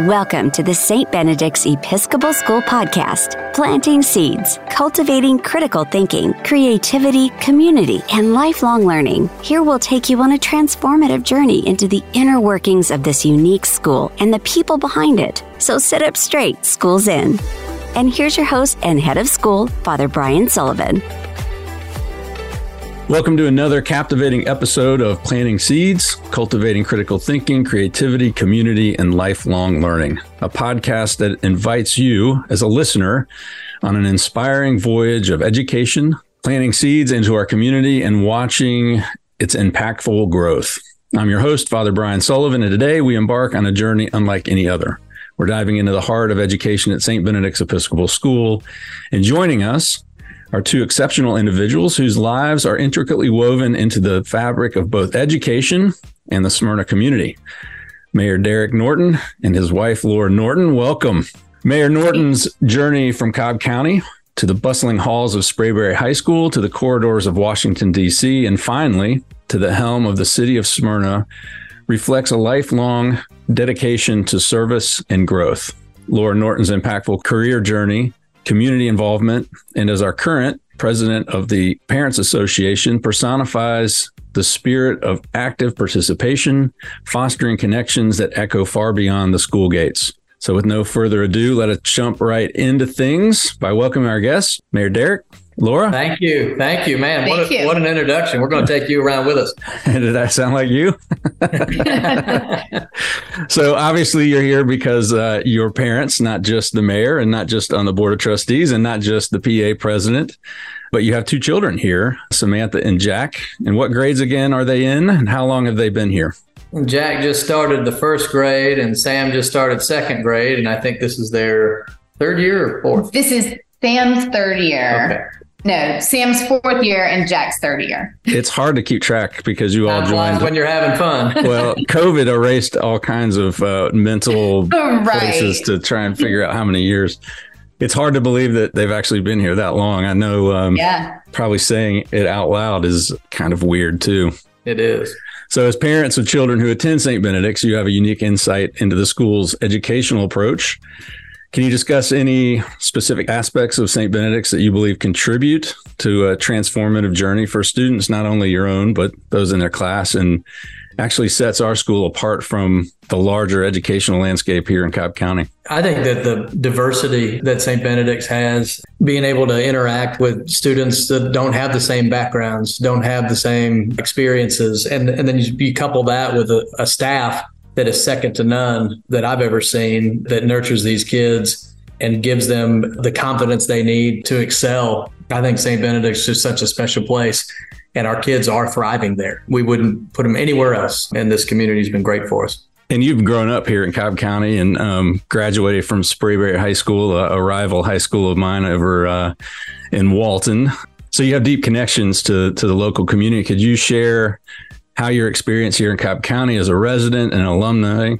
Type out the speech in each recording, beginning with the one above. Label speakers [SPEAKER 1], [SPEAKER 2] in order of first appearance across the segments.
[SPEAKER 1] Welcome to the St. Benedict's Episcopal School Podcast, planting seeds, cultivating critical thinking, creativity, community, and lifelong learning. Here we'll take you on a transformative journey into the inner workings of this unique school and the people behind it. So sit up straight, school's in. And here's your host and head of school, Father Brian Sullivan.
[SPEAKER 2] Welcome to another captivating episode of Planting Seeds, Cultivating Critical Thinking, Creativity, Community, and Lifelong Learning, a podcast that invites you as a listener on an inspiring voyage of education, planting seeds into our community, and watching its impactful growth. I'm your host, Father Brian Sullivan, and today we embark on a journey unlike any other. We're diving into the heart of education at St. Benedict's Episcopal School, and joining us are two exceptional individuals whose lives are intricately woven into the fabric of both education and the Smyrna community. Mayor Derek Norton and his wife, Laura Norton, welcome. Mayor Norton's journey from Cobb County to the bustling halls of Sprayberry High School to the corridors of Washington, D.C., and finally to the helm of the city of Smyrna reflects a lifelong dedication to service and growth. Laura Norton's impactful career journey community involvement, and as our current president of the Parents Association, personifies the spirit of active participation, fostering connections that echo far beyond the school gates. So, with no further ado, let us jump right into things by welcoming our guest, Mayor Derek, Laura.
[SPEAKER 3] Thank you. Thank you, man.
[SPEAKER 4] Thank
[SPEAKER 3] what, a,
[SPEAKER 4] you.
[SPEAKER 3] what an introduction. We're going to take you around with us.
[SPEAKER 2] Did that sound like you? so obviously you're here because uh, your parents, not just the mayor and not just on the board of trustees and not just the PA president, but you have two children here, Samantha and Jack. And what grades again are they in and how long have they been here?
[SPEAKER 3] Jack just started the first grade and Sam just started second grade. And I think this is their third year or fourth.
[SPEAKER 4] This is Sam's third year.
[SPEAKER 3] Okay.
[SPEAKER 4] No, Sam's fourth year and Jack's third year.
[SPEAKER 2] It's hard to keep track because you all joined.
[SPEAKER 3] when you're having fun.
[SPEAKER 2] well, COVID erased all kinds of uh, mental places to try and figure out how many years. It's hard to believe that they've actually been here that long. I know um,
[SPEAKER 4] Yeah.
[SPEAKER 2] probably saying it out loud is kind of weird too.
[SPEAKER 3] it is.
[SPEAKER 2] So, as parents of children who attend St. Benedict's, you have a unique insight into the school's educational approach. Can you discuss any specific aspects of St. Benedict's that you believe contribute to a transformative journey for students, not only your own, but those in their class, and actually sets our school apart from the larger educational landscape here in Cobb County?
[SPEAKER 3] I think that the diversity that St. Benedict's has, being able to interact with students that don't have the same backgrounds, don't have the same experiences, and, and then you, you couple that with a, a staff that is second to none that I've ever seen that nurtures these kids and gives them the confidence they need to excel. I think St. Benedict's is such a special place. And our kids are thriving there. We wouldn't put them anywhere else. And this community has been great for us.
[SPEAKER 2] And you've grown up here in Cobb County and um, graduated from Sprayberry High School, a, a rival high school of mine over uh, in Walton. So you have deep connections to to the local community. Could you share how your experience here in Cobb County as a resident and alumni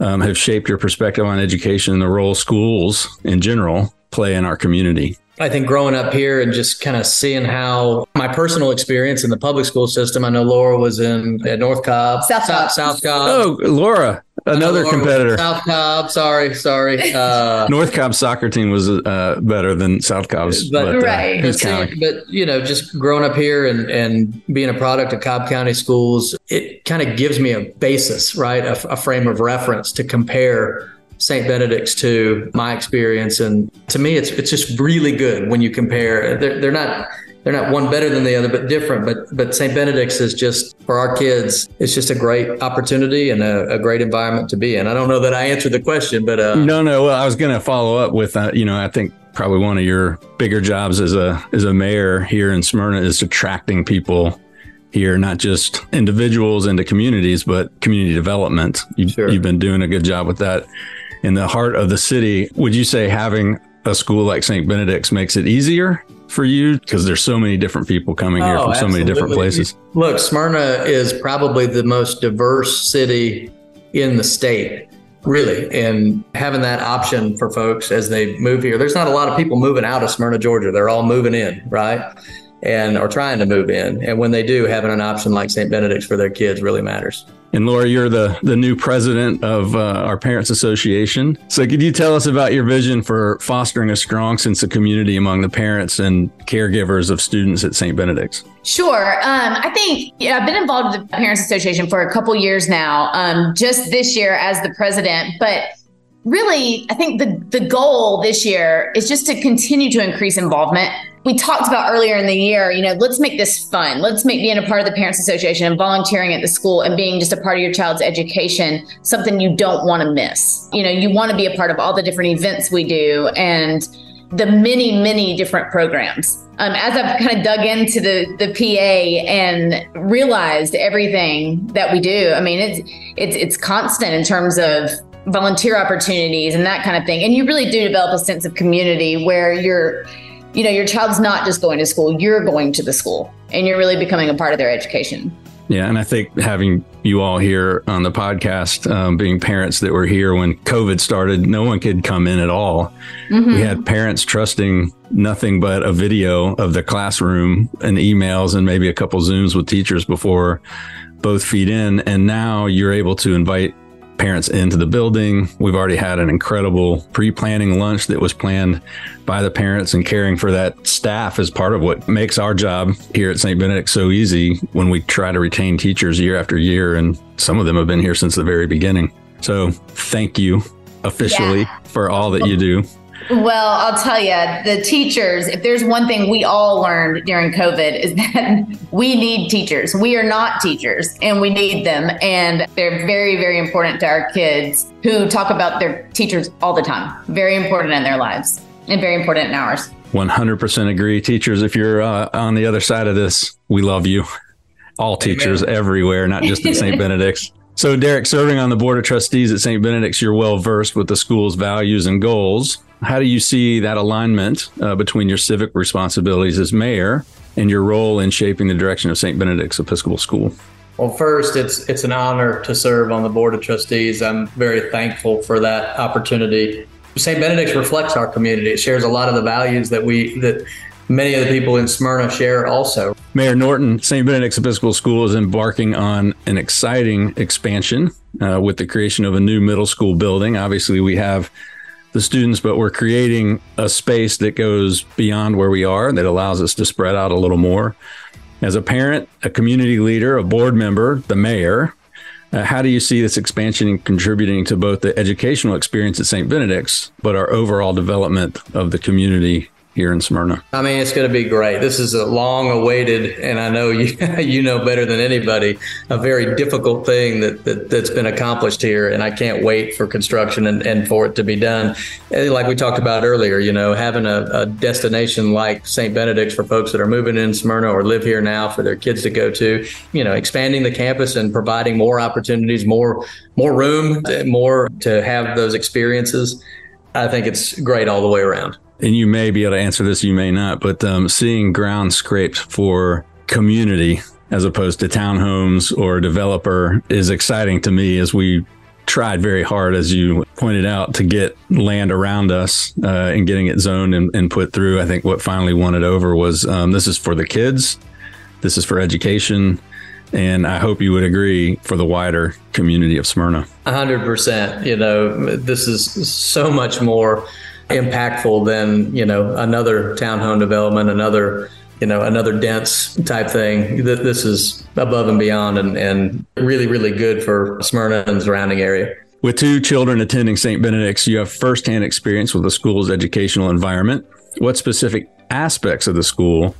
[SPEAKER 2] um, have shaped your perspective on education and the role schools in general play in our community?
[SPEAKER 3] I think growing up here and just kind of seeing how my personal experience in the public school system. I know Laura was in at North Cobb,
[SPEAKER 4] South Cobb.
[SPEAKER 3] South Cobb.
[SPEAKER 2] Oh, Laura, another
[SPEAKER 3] Laura
[SPEAKER 2] competitor.
[SPEAKER 3] South Cobb. Sorry, sorry. Uh,
[SPEAKER 2] North Cobb soccer team was uh, better than South Cobb's,
[SPEAKER 3] But-
[SPEAKER 2] but, uh,
[SPEAKER 4] Right.
[SPEAKER 2] who's
[SPEAKER 3] But, see, but you know, just growing up here and and being a product of Cobb County schools, it kind of gives me a basis, right, a, a frame of reference to compare St. Benedict's to my experience, and to me, it's it's just really good when you compare. They're, they're not they're not one better than the other, but different. But but St. Benedict's is just for our kids. It's just a great opportunity and a, a great environment to be in. I don't know that I answered the question, but uh,
[SPEAKER 2] No, no. Well, I was going to follow up with, uh, you know, I think probably one of your bigger jobs as a as a mayor here in Smyrna is attracting people here, not just individuals into communities, but community development. You,
[SPEAKER 3] Sure.
[SPEAKER 2] You've been doing a good job with that. In the heart of the city, would you say having a school like St. Benedict's makes it easier for you because there's so many different people coming here
[SPEAKER 3] Oh,
[SPEAKER 2] from so many different
[SPEAKER 3] oh,
[SPEAKER 2] places?
[SPEAKER 3] Look, Smyrna is probably the most diverse city in the state, really. And having that option for folks as they move here, there's not a lot of people moving out of Smyrna, Georgia. They're all moving in, right? and are trying to move in. And when they do, having an option like St. Benedict's for their kids really matters.
[SPEAKER 2] And Laura, you're the, the new president of uh, our Parents Association. So, could you tell us about your vision for fostering a strong sense of community among the parents and caregivers of students at St. Benedict's?
[SPEAKER 4] Sure. Um, I think yeah, I've been involved with the Parents Association for a couple years now, um, just this year as the president. But really, I think the, the goal this year is just to continue to increase involvement. We talked about earlier in the year, you know, let's make this fun. Let's make being a part of the Parents Association and volunteering at the school and being just a part of your child's education something you don't want to miss. You know, you want to be a part of all the different events we do and the many, many different programs. Um, as I've kind of dug into the the PA and realized everything that we do, I mean it's it's it's constant in terms of volunteer opportunities and that kind of thing. And you really do develop a sense of community where you're, you know, your child's not just going to school, you're going to the school and you're really becoming a part of their education.
[SPEAKER 2] Yeah. And I think having you all here on the podcast, um, being parents that were here when COVID started, no one could come in at all. Mm-hmm. We had parents trusting nothing but a video of the classroom and emails and maybe a couple Zooms with teachers before both feed in. And now you're able to invite parents into the building. We've already had an incredible pre planning lunch that was planned by the parents and caring for that staff is part of what makes our job here at St. Benedict so easy when we try to retain teachers year after year. And some of them have been here since the very beginning. So thank you officially yeah. for all that you do.
[SPEAKER 4] Well, I'll tell you, the teachers, if there's one thing we all learned during COVID is that we need teachers. We are not teachers and we need them. And they're very, very important to our kids who talk about their teachers all the time. Very important in their lives and very important in ours.
[SPEAKER 2] 100% agree. Teachers, if you're uh, on the other side of this, we love you. All teachers Amen. everywhere, not just at St. Benedict's. So, Derek, serving on the Board of Trustees at St. Benedict's, you're well versed with the school's values and goals. How do you see that alignment uh, between your civic responsibilities as mayor and your role in shaping the direction of St. Benedict's Episcopal School?
[SPEAKER 3] Well, first, it's it's an honor to serve on the board of trustees. I'm very thankful for that opportunity. St. Benedict's reflects our community. It shares a lot of the values that we that many of the people in Smyrna share also.
[SPEAKER 2] Mayor Norton, St. Benedict's Episcopal School is embarking on an exciting expansion uh, with the creation of a new middle school building. Obviously, we have the students, but we're creating a space that goes beyond where we are that allows us to spread out a little more. As a parent, a community leader, a board member, the mayor, uh, how do you see this expansion contributing to both the educational experience at St. Benedict's, but our overall development of the community here in Smyrna?
[SPEAKER 3] I mean, it's going to be great. This is a long awaited, and I know you you know better than anybody, a very difficult thing that, that that's been accomplished here, and I can't wait for construction and, and for it to be done. And like we talked about earlier, you know, having a, a destination like St. Benedict's for folks that are moving in Smyrna or live here now for their kids to go to, you know, expanding the campus and providing more opportunities, more more room, more to have those experiences. I think it's great all the way around
[SPEAKER 2] and you may be able to answer this, you may not, but um, seeing ground scraped for community as opposed to townhomes or developer is exciting to me as we tried very hard, as you pointed out, to get land around us uh, and getting it zoned and, and, put through. I think what finally won it over was um, this is for the kids, this is for education. And I hope you would agree for the wider community of Smyrna.
[SPEAKER 3] 100%. You know, this is so much more impactful than you know another townhome development, another you know another dense type thing. This is above and beyond, and, and really really good for Smyrna and surrounding area.
[SPEAKER 2] With two children attending St. Benedict's, you have firsthand experience with the school's educational environment. What specific aspects of the school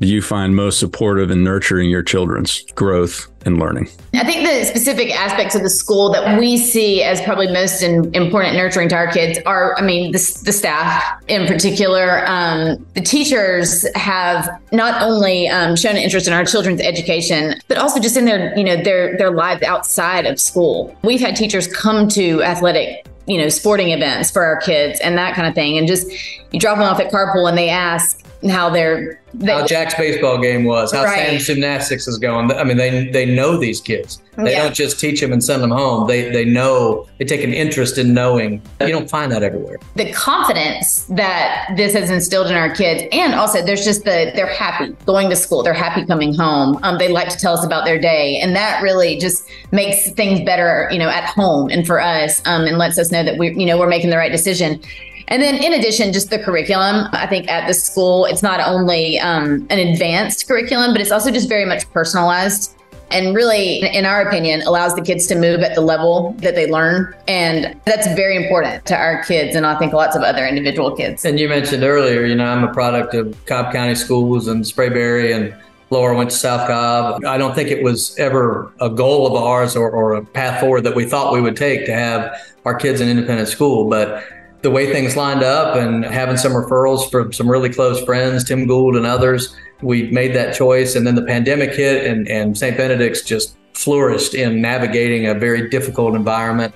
[SPEAKER 2] you find most supportive in nurturing your children's growth and learning?
[SPEAKER 4] I think the specific aspects of the school that we see as probably most in, important nurturing to our kids are, I mean, the, the staff in particular. Um, the teachers have not only um, shown an interest in our children's education, but also just in their, you know, their their lives outside of school. We've had teachers come to athletic you know, sporting events for our kids and that kind of thing. And just you drop them off at carpool and they ask, how they're they,
[SPEAKER 3] how Jack's baseball game was, how
[SPEAKER 4] Right.
[SPEAKER 3] Sam's gymnastics is going. I mean, they they know these kids. They
[SPEAKER 4] Yeah.
[SPEAKER 3] don't just teach them and send them home. They they know. They take an interest in knowing. You don't find that everywhere.
[SPEAKER 4] the confidence that this has instilled in our kids and also there's just the they're happy going to school they're happy coming home um, they like to tell us about their day and that really just makes things better you know at home and for us um, and lets us know that we you know we're making the right decision and then in addition just the curriculum i think at the school it's not only um, an advanced curriculum but it's also just very much personalized and really, in our opinion, allows the kids to move at the level that they learn. And that's very important to our kids and I think lots of other individual kids.
[SPEAKER 3] And you mentioned earlier, you know, I'm a product of Cobb County Schools and Sprayberry, and Laura went to South Cobb. I don't think it was ever a goal of ours or, or a path forward that we thought we would take to have our kids in independent school. But the way things lined up and having some referrals from some really close friends, Tim Gould and others, we made that choice. And then the pandemic hit, and, and St. Benedict's just flourished in navigating a very difficult environment.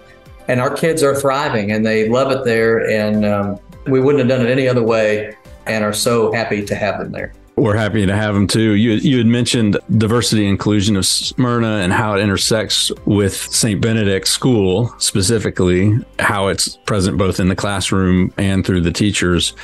[SPEAKER 3] And our kids are thriving and they love it there. And um, we wouldn't have done it any other way and are so happy to have them there.
[SPEAKER 2] We're happy to have them too. You you had mentioned diversity inclusion of Smyrna and how it intersects with St. Benedict School specifically, how it's present both in the classroom and through the teachers.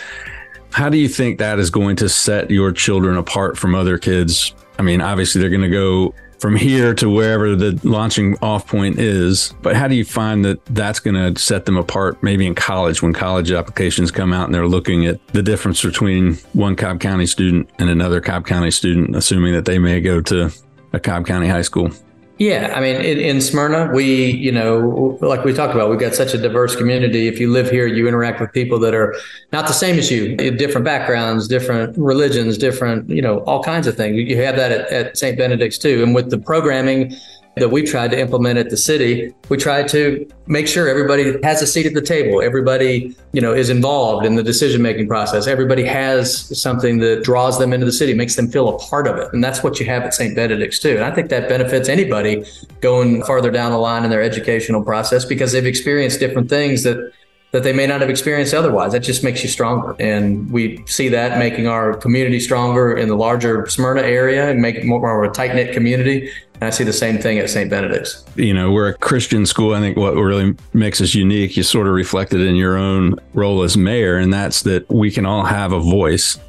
[SPEAKER 2] How do you think that is going to set your children apart from other kids? I mean, obviously they're going to go from here to wherever the launching off point is, but how do you find that that's going to set them apart maybe in college when college applications come out and they're looking at the difference between one Cobb County student and another Cobb County student, assuming that they may go to a Cobb County high school?
[SPEAKER 3] Yeah, I mean, in, in Smyrna, we, you know, like we talked about, we've got such a diverse community. If you live here, you interact with people that are not the same as you, different backgrounds, different religions, different, you know, all kinds of things. You have that at, at St. Benedict's too. And with the programming that we tried to implement at the city, we tried to make sure everybody has a seat at the table. Everybody, you know, is involved in the decision making process. Everybody has something that draws them into the city, makes them feel a part of it. And that's what you have at St. Benedict's too. And I think that benefits anybody going farther down the line in their educational process because they've experienced different things that that they may not have experienced otherwise. That just makes you stronger. And we see that making our community stronger in the larger Smyrna area and make it more of a tight knit community. And I see the same thing at St. Benedict's.
[SPEAKER 2] you know, we're a Christian school. I think what really makes us unique, you sort of reflected in your own role as mayor, and that's that we can all have a voice,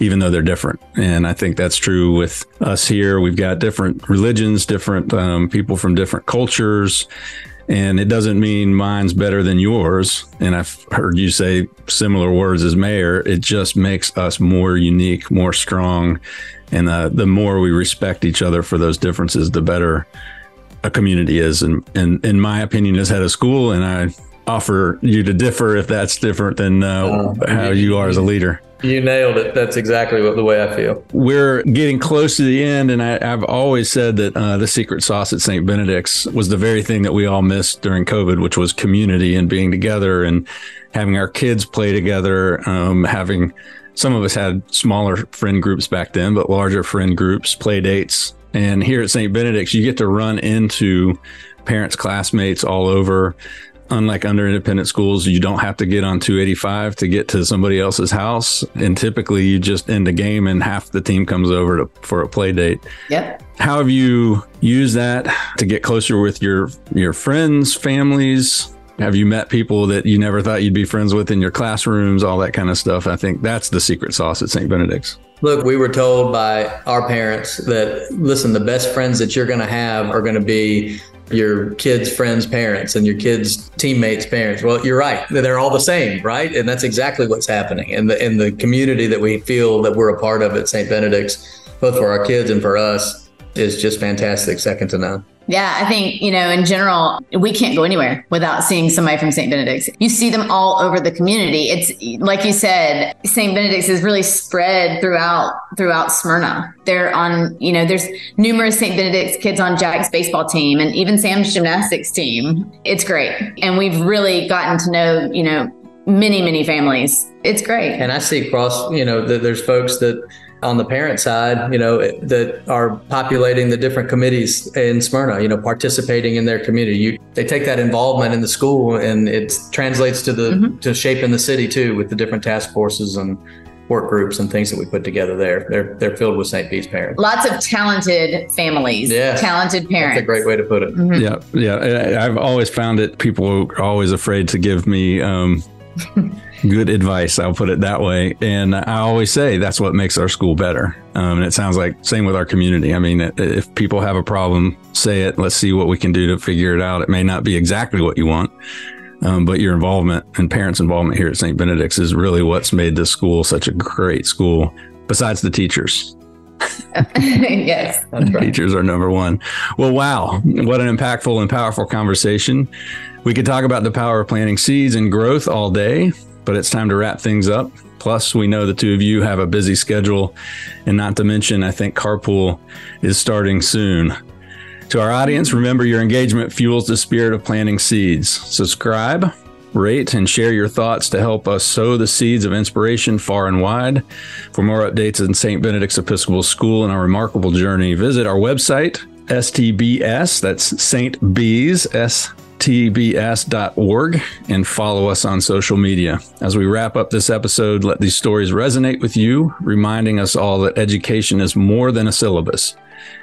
[SPEAKER 2] even though they're different. And I think that's true with us here. We've got different religions, different um, people from different cultures. And it doesn't mean mine's better than yours. And I've heard you say similar words as mayor. It just makes us more unique, more strong. And uh, the more we respect each other for those differences, the better a community is. And, and in my opinion, as head of school, and I offer you to differ if that's different than uh, how you are as a leader.
[SPEAKER 3] You nailed it. That's exactly what the way I feel.
[SPEAKER 2] We're getting close to the end, and I, I've always said that uh, the secret sauce at St. Benedict's was the very thing that we all missed during COVID, which was community and being together and having our kids play together, um, having some of us had smaller friend groups back then, but larger friend groups, play dates. And here at St. Benedict's, you get to run into parents, classmates all over. Unlike under independent schools, you don't have to get on 285 to get to somebody else's house. And typically you just end a game and half the team comes over to, for a play date.
[SPEAKER 4] Yep.
[SPEAKER 2] How have you used that to get closer with your your friends, families? Have you met people that you never thought you'd be friends with in your classrooms, all that kind of stuff? I think that's the secret sauce at St. Benedict's.
[SPEAKER 3] Look, we were told by our parents that, listen, the best friends that you're going to have are going to be your kids' friends' parents and your kids' teammates' parents. Well, you're right. They're all the same, right? And that's exactly what's happening. And the, in the community that we feel that we're a part of at St. Benedict's, both for our kids and for us, is just fantastic, second to none.
[SPEAKER 4] Yeah, I think, you know, in general, we can't go anywhere without seeing somebody from St. Benedict's. You see them all over the community. It's like you said, St. Benedict's is really spread throughout throughout Smyrna. They're on, you know, there's numerous St. Benedict's kids on Jack's baseball team and even Sam's gymnastics team. It's great. And we've really gotten to know, you know, many, many families. It's great.
[SPEAKER 3] And I see across, you know, that there's folks that on the parent side, you know, that are populating the different committees in Smyrna, you know, participating in their community. You, they take that involvement in the school and it translates to the
[SPEAKER 4] Mhm.
[SPEAKER 3] to shaping the city too with the different task forces and work groups and things that we put together there. They're they're filled with St. Bede's parents.
[SPEAKER 4] Lots of talented families,
[SPEAKER 3] Yeah.
[SPEAKER 4] talented parents.
[SPEAKER 3] That's a great way to put it.
[SPEAKER 4] Mhm.
[SPEAKER 2] Yeah, yeah. I- I've always found it. People are always afraid to give me um, good advice. I'll put it that way. And I always say that's what makes our school better. Um, and it sounds like same with our community. I mean, if people have a problem, say it. Let's see what we can do to figure it out. It may not be exactly what you want. Um, but your involvement and parents' involvement here at St. Benedict's is really what's made this school such a great school. Besides the teachers,
[SPEAKER 4] yes.
[SPEAKER 3] Right.
[SPEAKER 2] Teachers are number one. Well, wow. What an impactful and powerful conversation. We could talk about the power of planting seeds and growth all day, but it's time to wrap things up. Plus, we know the two of you have a busy schedule. And not to mention, I think carpool is starting soon. To our audience, remember your engagement fuels the spirit of planting seeds. Subscribe, rate, and share your thoughts to help us sow the seeds of inspiration far and wide. For more updates in St. Benedict's Episcopal School and our remarkable journey, visit our website, STBS, that's St. B's, stbs.org, and follow us on social media. As we wrap up this episode, let these stories resonate with you, reminding us all that education is more than a syllabus.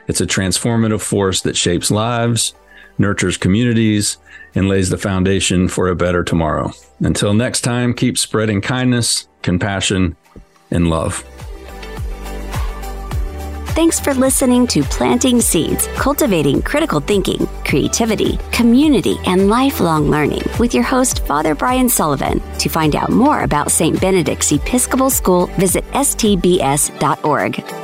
[SPEAKER 2] It's a transformative force that shapes lives, nurtures communities, and lays the foundation for a better tomorrow. Until next time, keep spreading kindness, compassion, and love.
[SPEAKER 1] Thanks for listening to Planting Seeds, Cultivating Critical Thinking, Creativity, Community, and Lifelong Learning with your host, Father Brian Sullivan. To find out more about St. Benedict's Episcopal School, visit stbs.org.